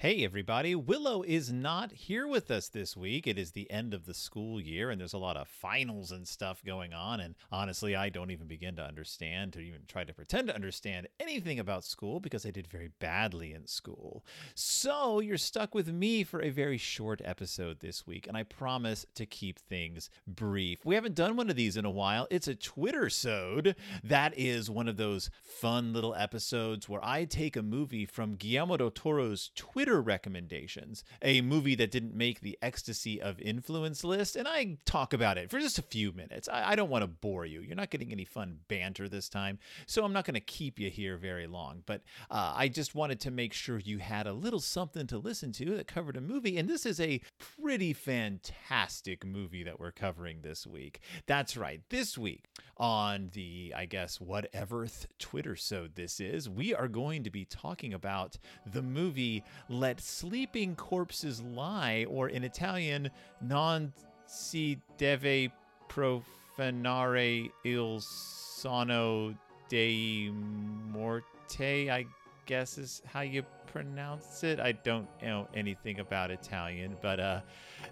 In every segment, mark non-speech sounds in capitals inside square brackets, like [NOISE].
Hey, everybody. Willow is not here with us this week. It is the end of the school year, and there's a lot of finals and stuff going on. And honestly, I don't even begin to understand, to even try to pretend to understand anything about school because I did very badly in school. So you're stuck with me for a very short episode this week, and I promise to keep things brief. We haven't done one of these in a while. It's a Twitter sode. That is one of those fun little episodes where I take a movie from Guillermo del Toro's Twitter Twitter recommendations, a movie that didn't make the Ecstasy of Influence list, and I talk about it for just a few minutes. I, I don't want to bore you. You're not getting any fun banter this time, so I'm not going to keep you here very long. But uh, I just wanted to make sure you had a little something to listen to that covered a movie, and this is a pretty fantastic movie that we're covering this week. That's right, this week on the, I guess, whatever Twitter so this is, we are going to be talking about the movie let sleeping corpses lie, or in Italian, non si deve profanare il sonno dei morte, I guess is how you pronounce it. I don't know anything about Italian, but uh,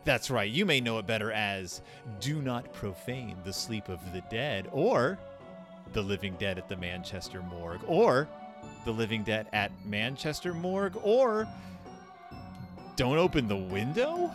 that's right. You may know it better as do not profane the sleep of the dead, or the living dead at the Manchester morgue, or the living dead at Manchester morgue, or don't open the window?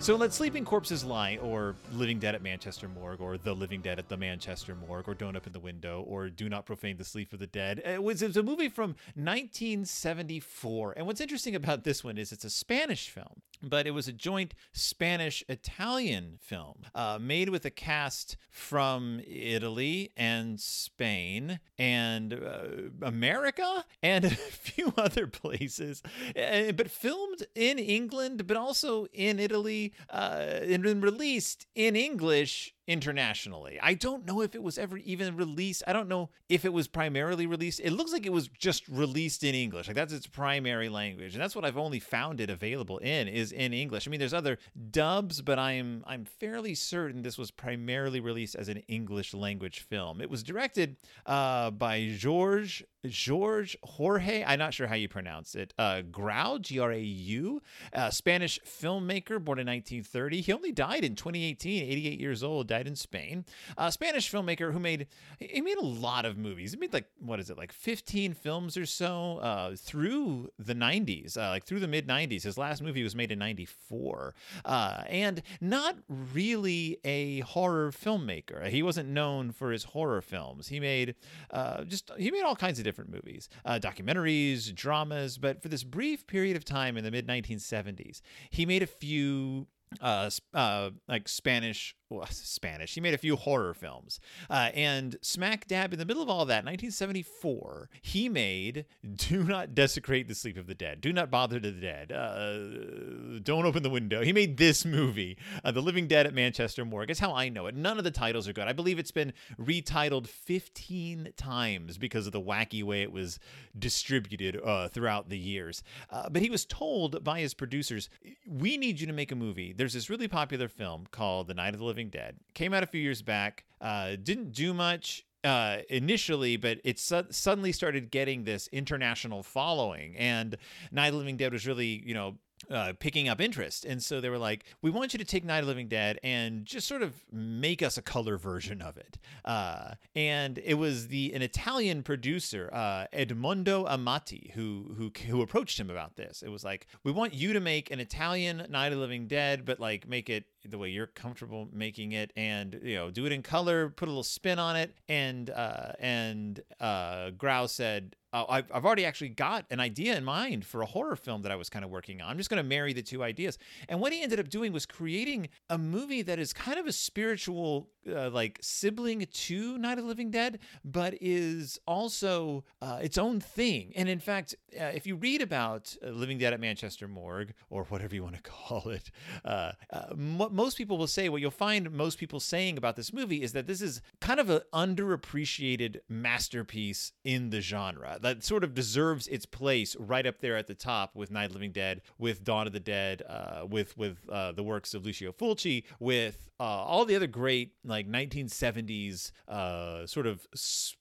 So let Sleeping Corpses Lie, or Living Dead at Manchester Morgue, or The Living Dead at the Manchester Morgue, or Don't Open the Window, or Do Not Profane the Sleep of the Dead. It was, it was a movie from 1974. And what's interesting about this one is it's a Spanish film, but it was a joint Spanish Italian film uh, made with a cast from Italy and Spain and uh, America and [LAUGHS] a few other places, uh, but filmed in England, but also in Italy uh, and been released in English internationally. I don't know if it was ever even released. I don't know if it was primarily released. It looks like it was just released in English. Like that's its primary language. And that's what I've only found it available in is in English. I mean, there's other dubs, but I'm I'm fairly certain this was primarily released as an English language film. It was directed uh, by George George Jorge, I'm not sure how you pronounce it, uh, Grau, G R A U, Spanish filmmaker born in 1930. He only died in 2018, 88 years old, died in Spain. A Spanish filmmaker who made, he made a lot of movies. He made like, what is it, like 15 films or so uh, through the 90s, uh, like through the mid 90s. His last movie was made in 94. Uh, and not really a horror filmmaker. He wasn't known for his horror films. He made uh, just, he made all kinds of different movies, uh, documentaries, dramas, but for this brief period of time in the mid 1970s, he made a few uh, uh, like Spanish well, [LAUGHS] Spanish. He made a few horror films. Uh, and smack dab in the middle of all that, 1974, he made Do Not Desecrate the Sleep of the Dead. Do Not Bother the Dead. Uh, don't Open the Window. He made this movie, uh, The Living Dead at Manchester Morgue. That's how I know it. None of the titles are good. I believe it's been retitled 15 times because of the wacky way it was distributed uh, throughout the years. Uh, but he was told by his producers, We need you to make a movie. There's this really popular film called The Night of the Living Living Dead. Came out a few years back. Uh, didn't do much uh, initially, but it su- suddenly started getting this international following. And Night of the Living Dead was really, you know, uh, picking up interest. And so they were like, we want you to take Night of Living Dead and just sort of make us a color version of it. Uh, and it was the an Italian producer, uh, Edmondo Amati, who, who, who approached him about this. It was like, we want you to make an Italian Night of Living Dead, but like make it the way you're comfortable making it and you know do it in color put a little spin on it and uh and uh grau said uh, I've, I've already actually got an idea in mind for a horror film that I was kind of working on. I'm just going to marry the two ideas. And what he ended up doing was creating a movie that is kind of a spiritual uh, like sibling to Night of Living Dead, but is also uh, its own thing. And in fact, uh, if you read about uh, Living Dead at Manchester Morgue or whatever you want to [LAUGHS] call it, uh, uh, m- most people will say what you'll find most people saying about this movie is that this is kind of an underappreciated masterpiece in the genre that sort of deserves its place right up there at the top with Night of Living Dead, with Dawn of the Dead, with with the works of Lucio Fulci, with all the other great like 1970s uh, sort of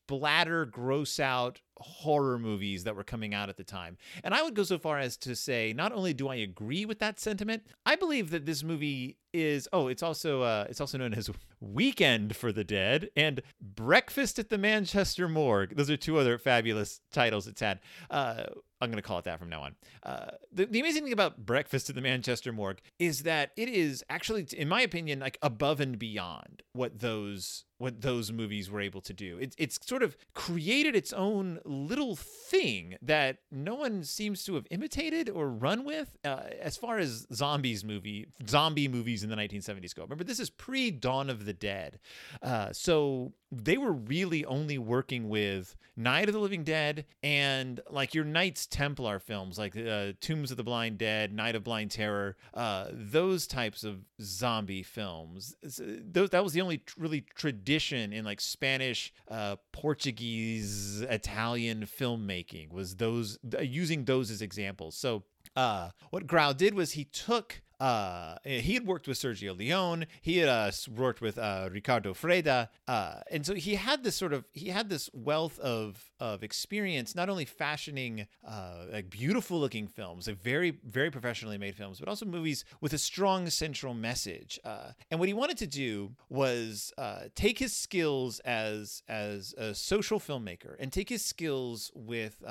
splatter, gross out horror movies that were coming out at the time. And I would go so far as to say, not only do I agree with that sentiment, I believe that this movie is oh, it's also uh, it's also known as Weekend for the Dead and Breakfast at the Manchester Morgue. Those are two other fabulous titles it's had. Uh, I'm going to call it that from now on. Uh, the, the amazing thing about Breakfast at the Manchester Morgue is that it is actually, in my opinion, like above and beyond what those what those movies were able to do. It, it's sort of created its own little thing that no one seems to have imitated or run with uh, as far as zombies movie zombie movies in the 1970s go. Remember, this is pre Dawn of the Dead, uh, so they were really only working with Night of the Living Dead and like your Knights Templar films, like uh, Tombs of the Blind Dead, Night of Blind Terror, uh, those types of zombie films. Those, that was the only really tradition in like Spanish, uh, Portuguese, Italian filmmaking was those using those as examples. So uh, what Grau did was he took uh, he had worked with Sergio Leone. He had uh, worked with uh, Riccardo Freda, uh, and so he had this sort of he had this wealth of of experience, not only fashioning uh, like beautiful looking films, like very very professionally made films, but also movies with a strong central message. Uh, and what he wanted to do was take his skills as as a social filmmaker and take his skills with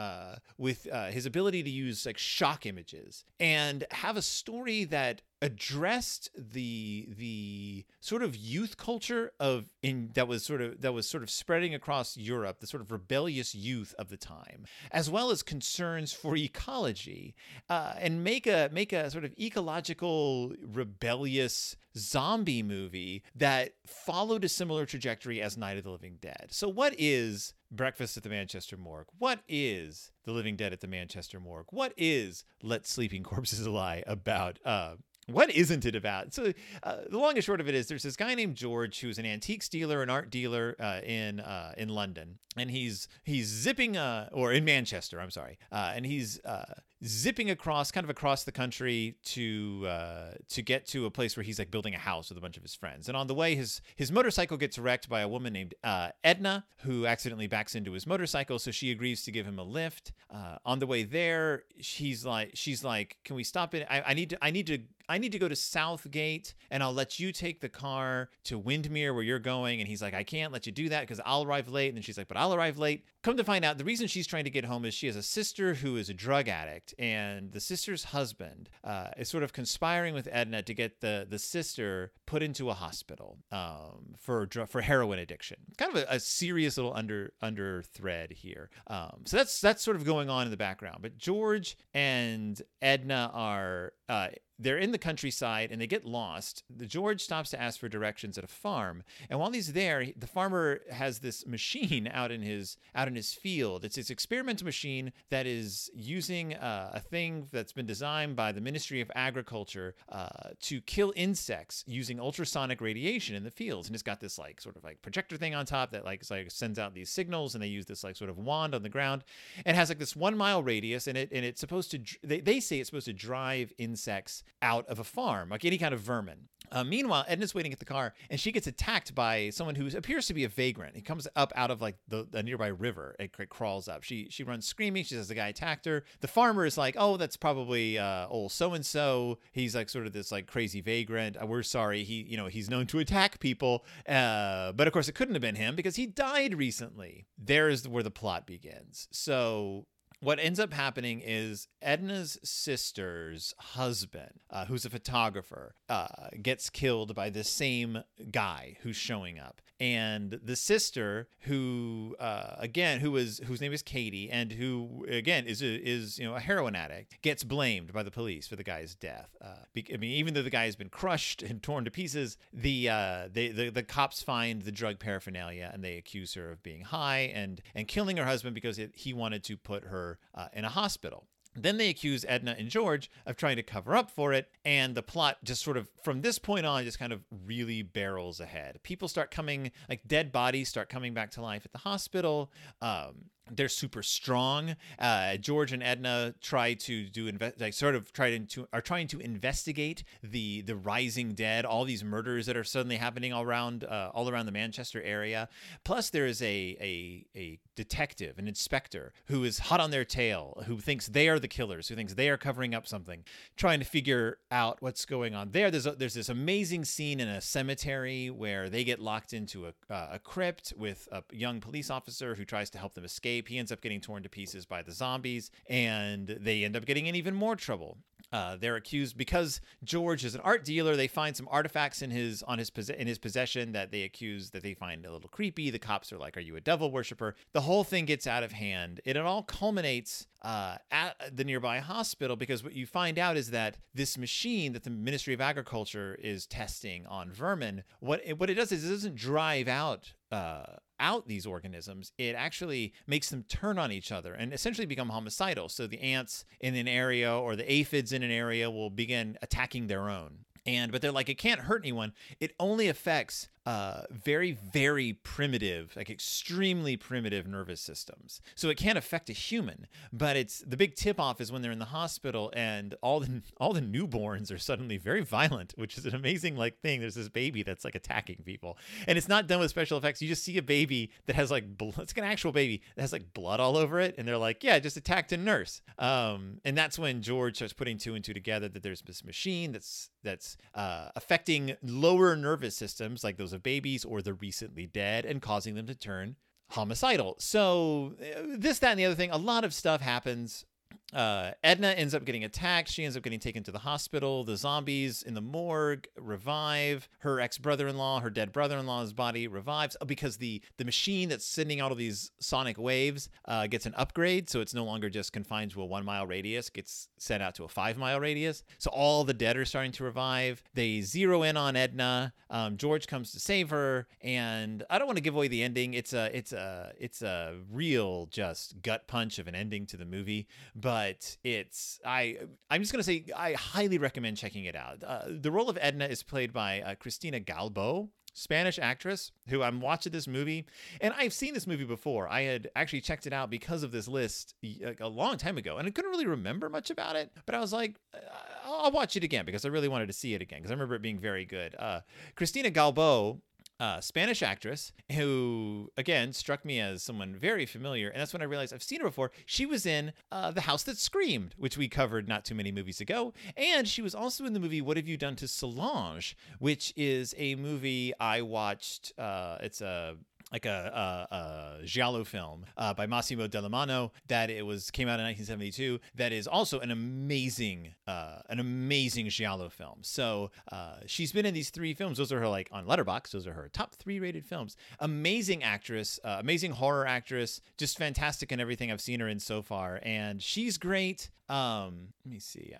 with his ability to use like shock images and have a story that addressed the the sort of youth culture of in that was sort of that was sort of spreading across Europe, the sort of rebellious youth of the time, as well as concerns for ecology, uh, and make a make a sort of ecological rebellious zombie movie that followed a similar trajectory as Night of the Living Dead. So what is Breakfast at the Manchester Morgue? What is The Living Dead at the Manchester Morgue? What is Let Sleeping Corpses Lie about? Uh, what isn't it about? So uh, the long and short of it is, there's this guy named George who's an antique dealer, an art dealer uh, in uh, in London, and he's he's zipping uh, or in Manchester, I'm sorry, uh, and he's uh, zipping across, kind of across the country to uh, to get to a place where he's like building a house with a bunch of his friends. And on the way, his his motorcycle gets wrecked by a woman named uh, Edna, who accidentally backs into his motorcycle. So she agrees to give him a lift. Uh, on the way there, she's like, she's like, "Can we stop it? I, I need to, I need to." I need to go to Southgate and I'll let you take the car to Windmere where you're going. And he's like, I can't let you do that because I'll arrive late. And then she's like, but I'll arrive late. Come to find out, the reason she's trying to get home is she has a sister who is a drug addict and the sister's husband uh, is sort of conspiring with Edna to get the the sister put into a hospital um, for for heroin addiction. Kind of a, a, serious little under under thread here. Um, so that's that's sort of going on in the background. But George and Edna are uh, they're in the countryside and they get lost. The George stops to ask for directions at a farm, and while he's there, the farmer has this machine [LAUGHS] out in his out in his field. It's this experimental machine that is using uh, a thing that's been designed by the Ministry of Agriculture uh, to kill insects using ultrasonic radiation in the fields, and it's got this like sort of like projector thing on top that like like sends out these signals, and they use this like sort of wand on the ground. It has like this one mile radius, and it and it's supposed to they, they say it's supposed to drive insects out of a farm, like any kind of vermin. Uh, meanwhile, Edna's waiting at the car, and she gets attacked by someone who appears to be a vagrant. He comes up out of like the, the nearby river. It, it, crawls up. She she runs screaming. She says the guy attacked her. The farmer is like, "Oh, that's probably uh, old so and so. He's like sort of this like crazy vagrant. Uh, we're sorry. He you know he's known to attack people. Uh, but of course, it couldn't have been him because he died recently. There is where the plot begins. So what ends up happening is Edna's sister's husband, uh, who's a photographer, uh, gets killed by the same guy who's showing up, and the sister, who uh, again, who is whose name is Katie, and who again is a, is you know a heroin addict, gets blamed by the police for the guy's death. Uh, I mean, even though the guy has been crushed and torn to pieces, the uh, they, the the cops find the drug paraphernalia and they accuse her of being high and and killing her husband because it, he wanted to put her uh, in a hospital. Then they accuse Edna and George of trying to cover up for it, and the plot just sort of from this point on just kind of really barrels ahead. People start coming, like dead bodies start coming back to life at the hospital. Um, they're super strong. Uh, George and Edna try to do invest, like sort of try to are trying to investigate the the rising dead, all these murders that are suddenly happening all around uh, all around the Manchester area. Plus, there is a a a detective, an inspector who is hot on their tail, who thinks they are the killers, who thinks they are covering up something, trying to figure out what's going on there. There's a, there's this amazing scene in a cemetery where they get locked into a uh, a crypt with a young police officer who tries to help them escape escape. He ends up getting torn to pieces by the zombies, and they end up getting in even more trouble. Uh, they're accused because George is an art dealer. They find some artifacts in his on his in his possession that they accuse that they find a little creepy. The cops are like, "Are you a devil worshiper?" The whole thing gets out of hand. It, it all culminates uh, at the nearby hospital because what you find out is that this machine that the Ministry of Agriculture is testing on vermin, what it, what it does is it doesn't drive out uh, out these organisms, it actually makes them turn on each other and essentially become homicidal. So the ants in an area or the aphids in an area will begin attacking their own. And but they're like it can't hurt anyone. It only affects uh, very, very primitive, like extremely primitive nervous systems. So it can't affect a human, but it's the big tip off is when they're in the hospital and all the [LAUGHS] all the newborns are suddenly very violent, which is an amazing like thing. There's this baby that's like attacking people, and it's not done with special effects. You just see a baby that has like. It's like an actual baby that has like blood all over it, and they're like, yeah, just attacked a nurse. Um, and that's when George starts putting two and two together that there's this machine that's that's uh, affecting lower nervous systems like those of babies or the recently dead and causing them to turn homicidal. So, uh, this, that, and the other thing, a lot of stuff happens uh, Edna ends up getting attacked. She ends up getting taken to the hospital. The zombies in the morgue revive. Her ex brother in law, her dead brother in law's body revives uh, because the the machine that's sending out all these sonic waves uh, gets an upgrade, so it's no longer just confined to a one mile radius. Gets sent out to a five mile radius. So all the dead are starting to revive. They zero in on Edna. Um, George comes to save her, and I don't want to give away the ending. It's a it's a it's a real just gut punch of an ending to the movie, but it's I I'm just gonna say I highly recommend checking it out. Uh, the role of Edna is played by uh, Cristina Galbo. Spanish actress who I'm watching this movie, and I've seen this movie before. I had actually checked it out because of this list a long time ago, and I couldn't really remember much about it. But I was like, uh, I'll watch it again because I really wanted to see it again because I remember it being very good. Uh, Cristina Galbo uh, Spanish actress who, again, struck me as someone very familiar. And that's when I realized I've seen her before. She was in uh, The House That Screamed, which we covered not too many movies ago. And she was also in the movie What Have You Done to Solange, which is a movie I watched. Uh, it's a like a, a, a giallo film uh, by Massimo Dallamano that it was came out in 1972 that is also an amazing uh, an amazing giallo film. So uh, she's been in these three films. Those are her like on Letterboxd. Those are her top three rated films. Amazing actress, uh, amazing horror actress, just fantastic in everything I've seen her in so far, and she's great. Um, let me see.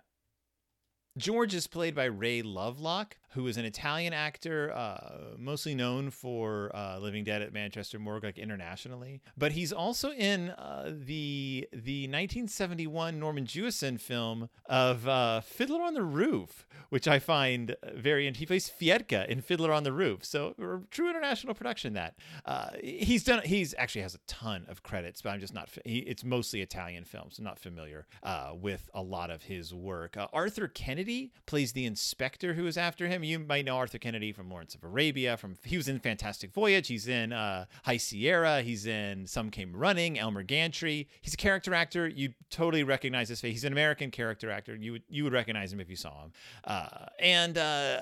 George is played by Ray Lovelock, who is an Italian actor, uh, mostly known for uh, Living Dead at Manchester Morgue, like internationally. But he's also in uh, the the 1971 Norman Jewison film of uh, Fiddler on the Roof, which I find very. And he plays Fyedka in Fiddler on the Roof, so true international production. That uh, he's done. He's actually has a ton of credits, but I'm just not. He, it's mostly Italian films. I'm not familiar uh, with a lot of his work. Arthur Kennedy Kennedy plays the inspector who is after him. You might know Arthur Kennedy from Lawrence of Arabia. From he was in Fantastic Voyage. He's in uh, High Sierra. He's in Some Came Running. Elmer Gantry. He's a character actor. You totally recognize his face. He's an American character actor. You would you would recognize him if you saw him. Uh, and uh,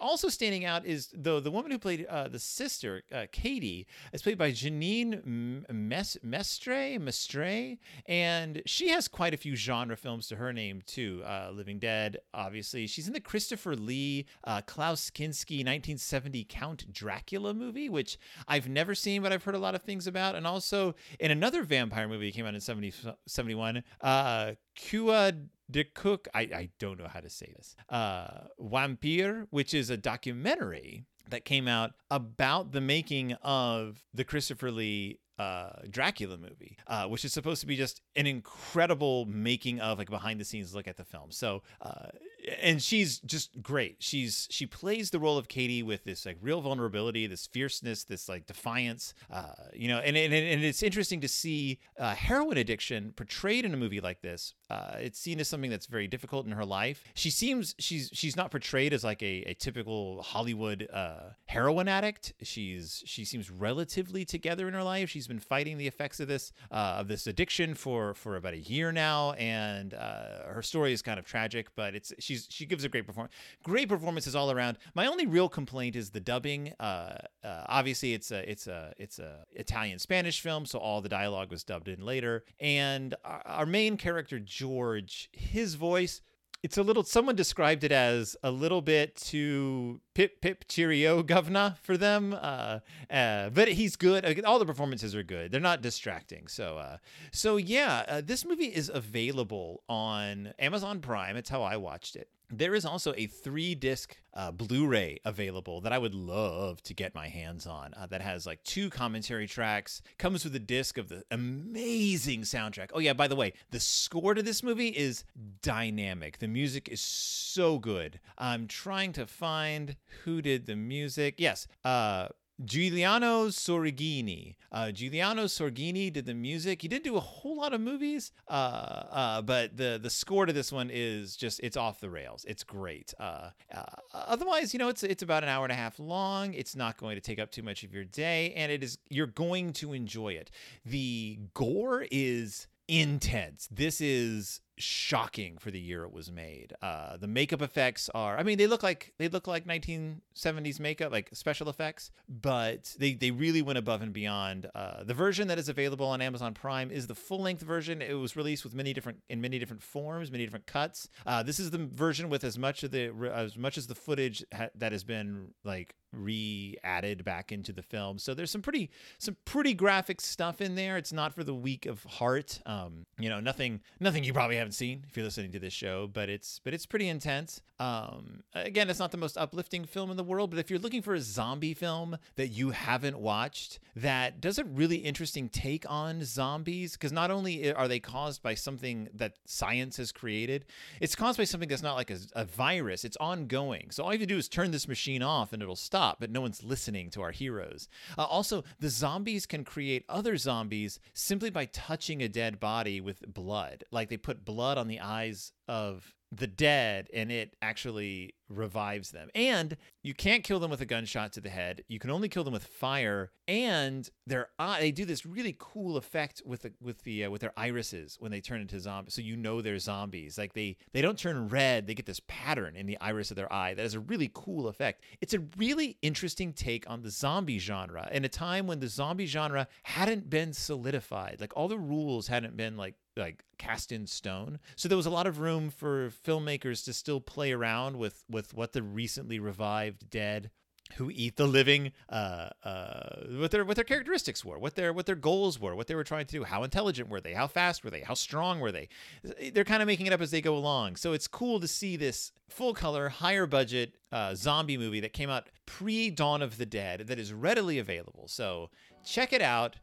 also standing out is the the woman who played uh, the sister, uh, Katie, is played by Jeannine Mes- Mestre Mestre, and she has quite a few genre films to her name too. Uh, Living Dead, obviously. She's in the Christopher Lee uh, Klaus Kinski 1970 Count Dracula movie, which I've never seen, but I've heard a lot of things about, and also in another vampire movie that came out in 70, 71, uh, de Cook, I, I don't know how to say this, uh, Vampire, which is a documentary that came out about the making of the Christopher Lee uh, Dracula movie, uh, which is supposed to be just an incredible making of, like behind the scenes look at the film. So, uh, and she's just great. She's she plays the role of Katie with this like real vulnerability, this fierceness, this like defiance. Uh, you know, and and, and it's interesting to see uh, heroin addiction portrayed in a movie like this. Uh, it's seen as something that's very difficult in her life. She seems she's she's not portrayed as like a, a typical Hollywood uh, heroin addict. She's she seems relatively together in her life. She's been fighting the effects of this uh, of this addiction for for about a year now, and uh, her story is kind of tragic, but it's she she's she gives a great performance. Great performances all around. My only real complaint is the dubbing. Uh, uh, obviously, it's a it's a it's a Italian Spanish film, so all the dialogue was dubbed in later. And our, our main character George, his voice it's a little someone described it as a little bit too pip pip cheerio [LAUGHS] governor for them uh, uh, but he's good. All the performances are good. They're not distracting. So uh, so yeah uh, this movie is available on amazon prime. It's how i watched it there is also a three disc uh, Blu ray available that I would love to get my hands on uh, that has like two commentary tracks, comes with a disc of the amazing soundtrack. Oh, yeah, by the way, the score to this movie is dynamic. The music is so good. I'm trying to find who did the music. Yes, uh, Giuliano Sorgini. Uh, Giuliano Sorgini did the music. He didn't do a whole lot of movies, uh, uh, but the the score to this one is just it's off the rails. It's great. Uh, uh, otherwise, you know, it's it's about an hour and a half long. It's not going to take up too much of your day, and it is you're going to enjoy it. The gore is intense. This is shocking for the year it was made. Uh, the makeup effects are, I mean, they look like they look like 1970s makeup, like special effects, but they they really went above and beyond. Uh, the version that is available on Amazon Prime is the full length version. It was released with many different in many different forms, many different cuts. Uh, this is the version with as much of the as much as the footage ha- that has been like re-added back into the film. So there's some pretty some pretty graphic stuff in there. It's not for the weak of heart. Um, you know, nothing nothing you probably haven't seen if you're listening to this show, but it's but it's pretty intense. Um, again, it's not the most uplifting film in the world, but if you're looking for a zombie film that you haven't watched that does a really interesting take on zombies, because not only are they caused by something that science has created, it's caused by something that's not like a, a virus. It's ongoing. So all you have to do is turn this machine off and it'll stop but no one's listening to our heroes. Uh, also, the zombies can create other zombies simply by touching a dead body with blood. Like they put blood on the eyes of the dead and it actually revives them. And you can't kill them with a gunshot to the head. You can only kill them with fire. And their eye, they do this really cool effect with the with the uh, with their irises when they turn into zombies. So you know they're zombies. Like they they don't turn red. They get this pattern in the iris of their eye that has a really cool effect. It's a really interesting take on the zombie genre in a time when the zombie genre hadn't been solidified. Like all the rules hadn't been like like cast in stone. So there was a lot of room for filmmakers to still play around with with what the recently revived dead who eat the living uh, uh, what their what their characteristics were, what their what their goals were, what they were trying to do, how intelligent were they, how fast were they, how strong were they. They're kind of making it up as they go along. So it's cool to see this full color, higher budget uh, zombie movie that came out pre Dawn of the Dead that is readily available. So check it out.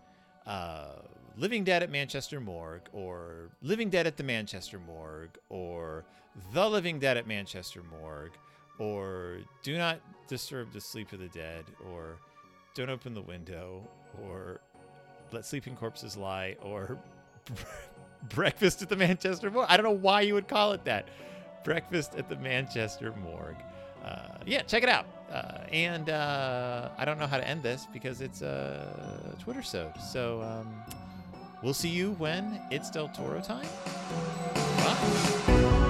Uh, Living Dead at Manchester Morgue, or Living Dead at the Manchester Morgue, or The Living Dead at Manchester Morgue, or Do Not Disturb the Sleep of the Dead, or Don't Open the Window, or Let Sleeping Corpses Lie, or [LAUGHS] Breakfast at the Manchester Morgue. I don't know why you would call it that. Breakfast at the Manchester Morgue. Uh, yeah, check it out. Uh, and uh, I don't know how to end this because it's a Twitter sode. So um, we'll see you when it's Del Toro time. Bye.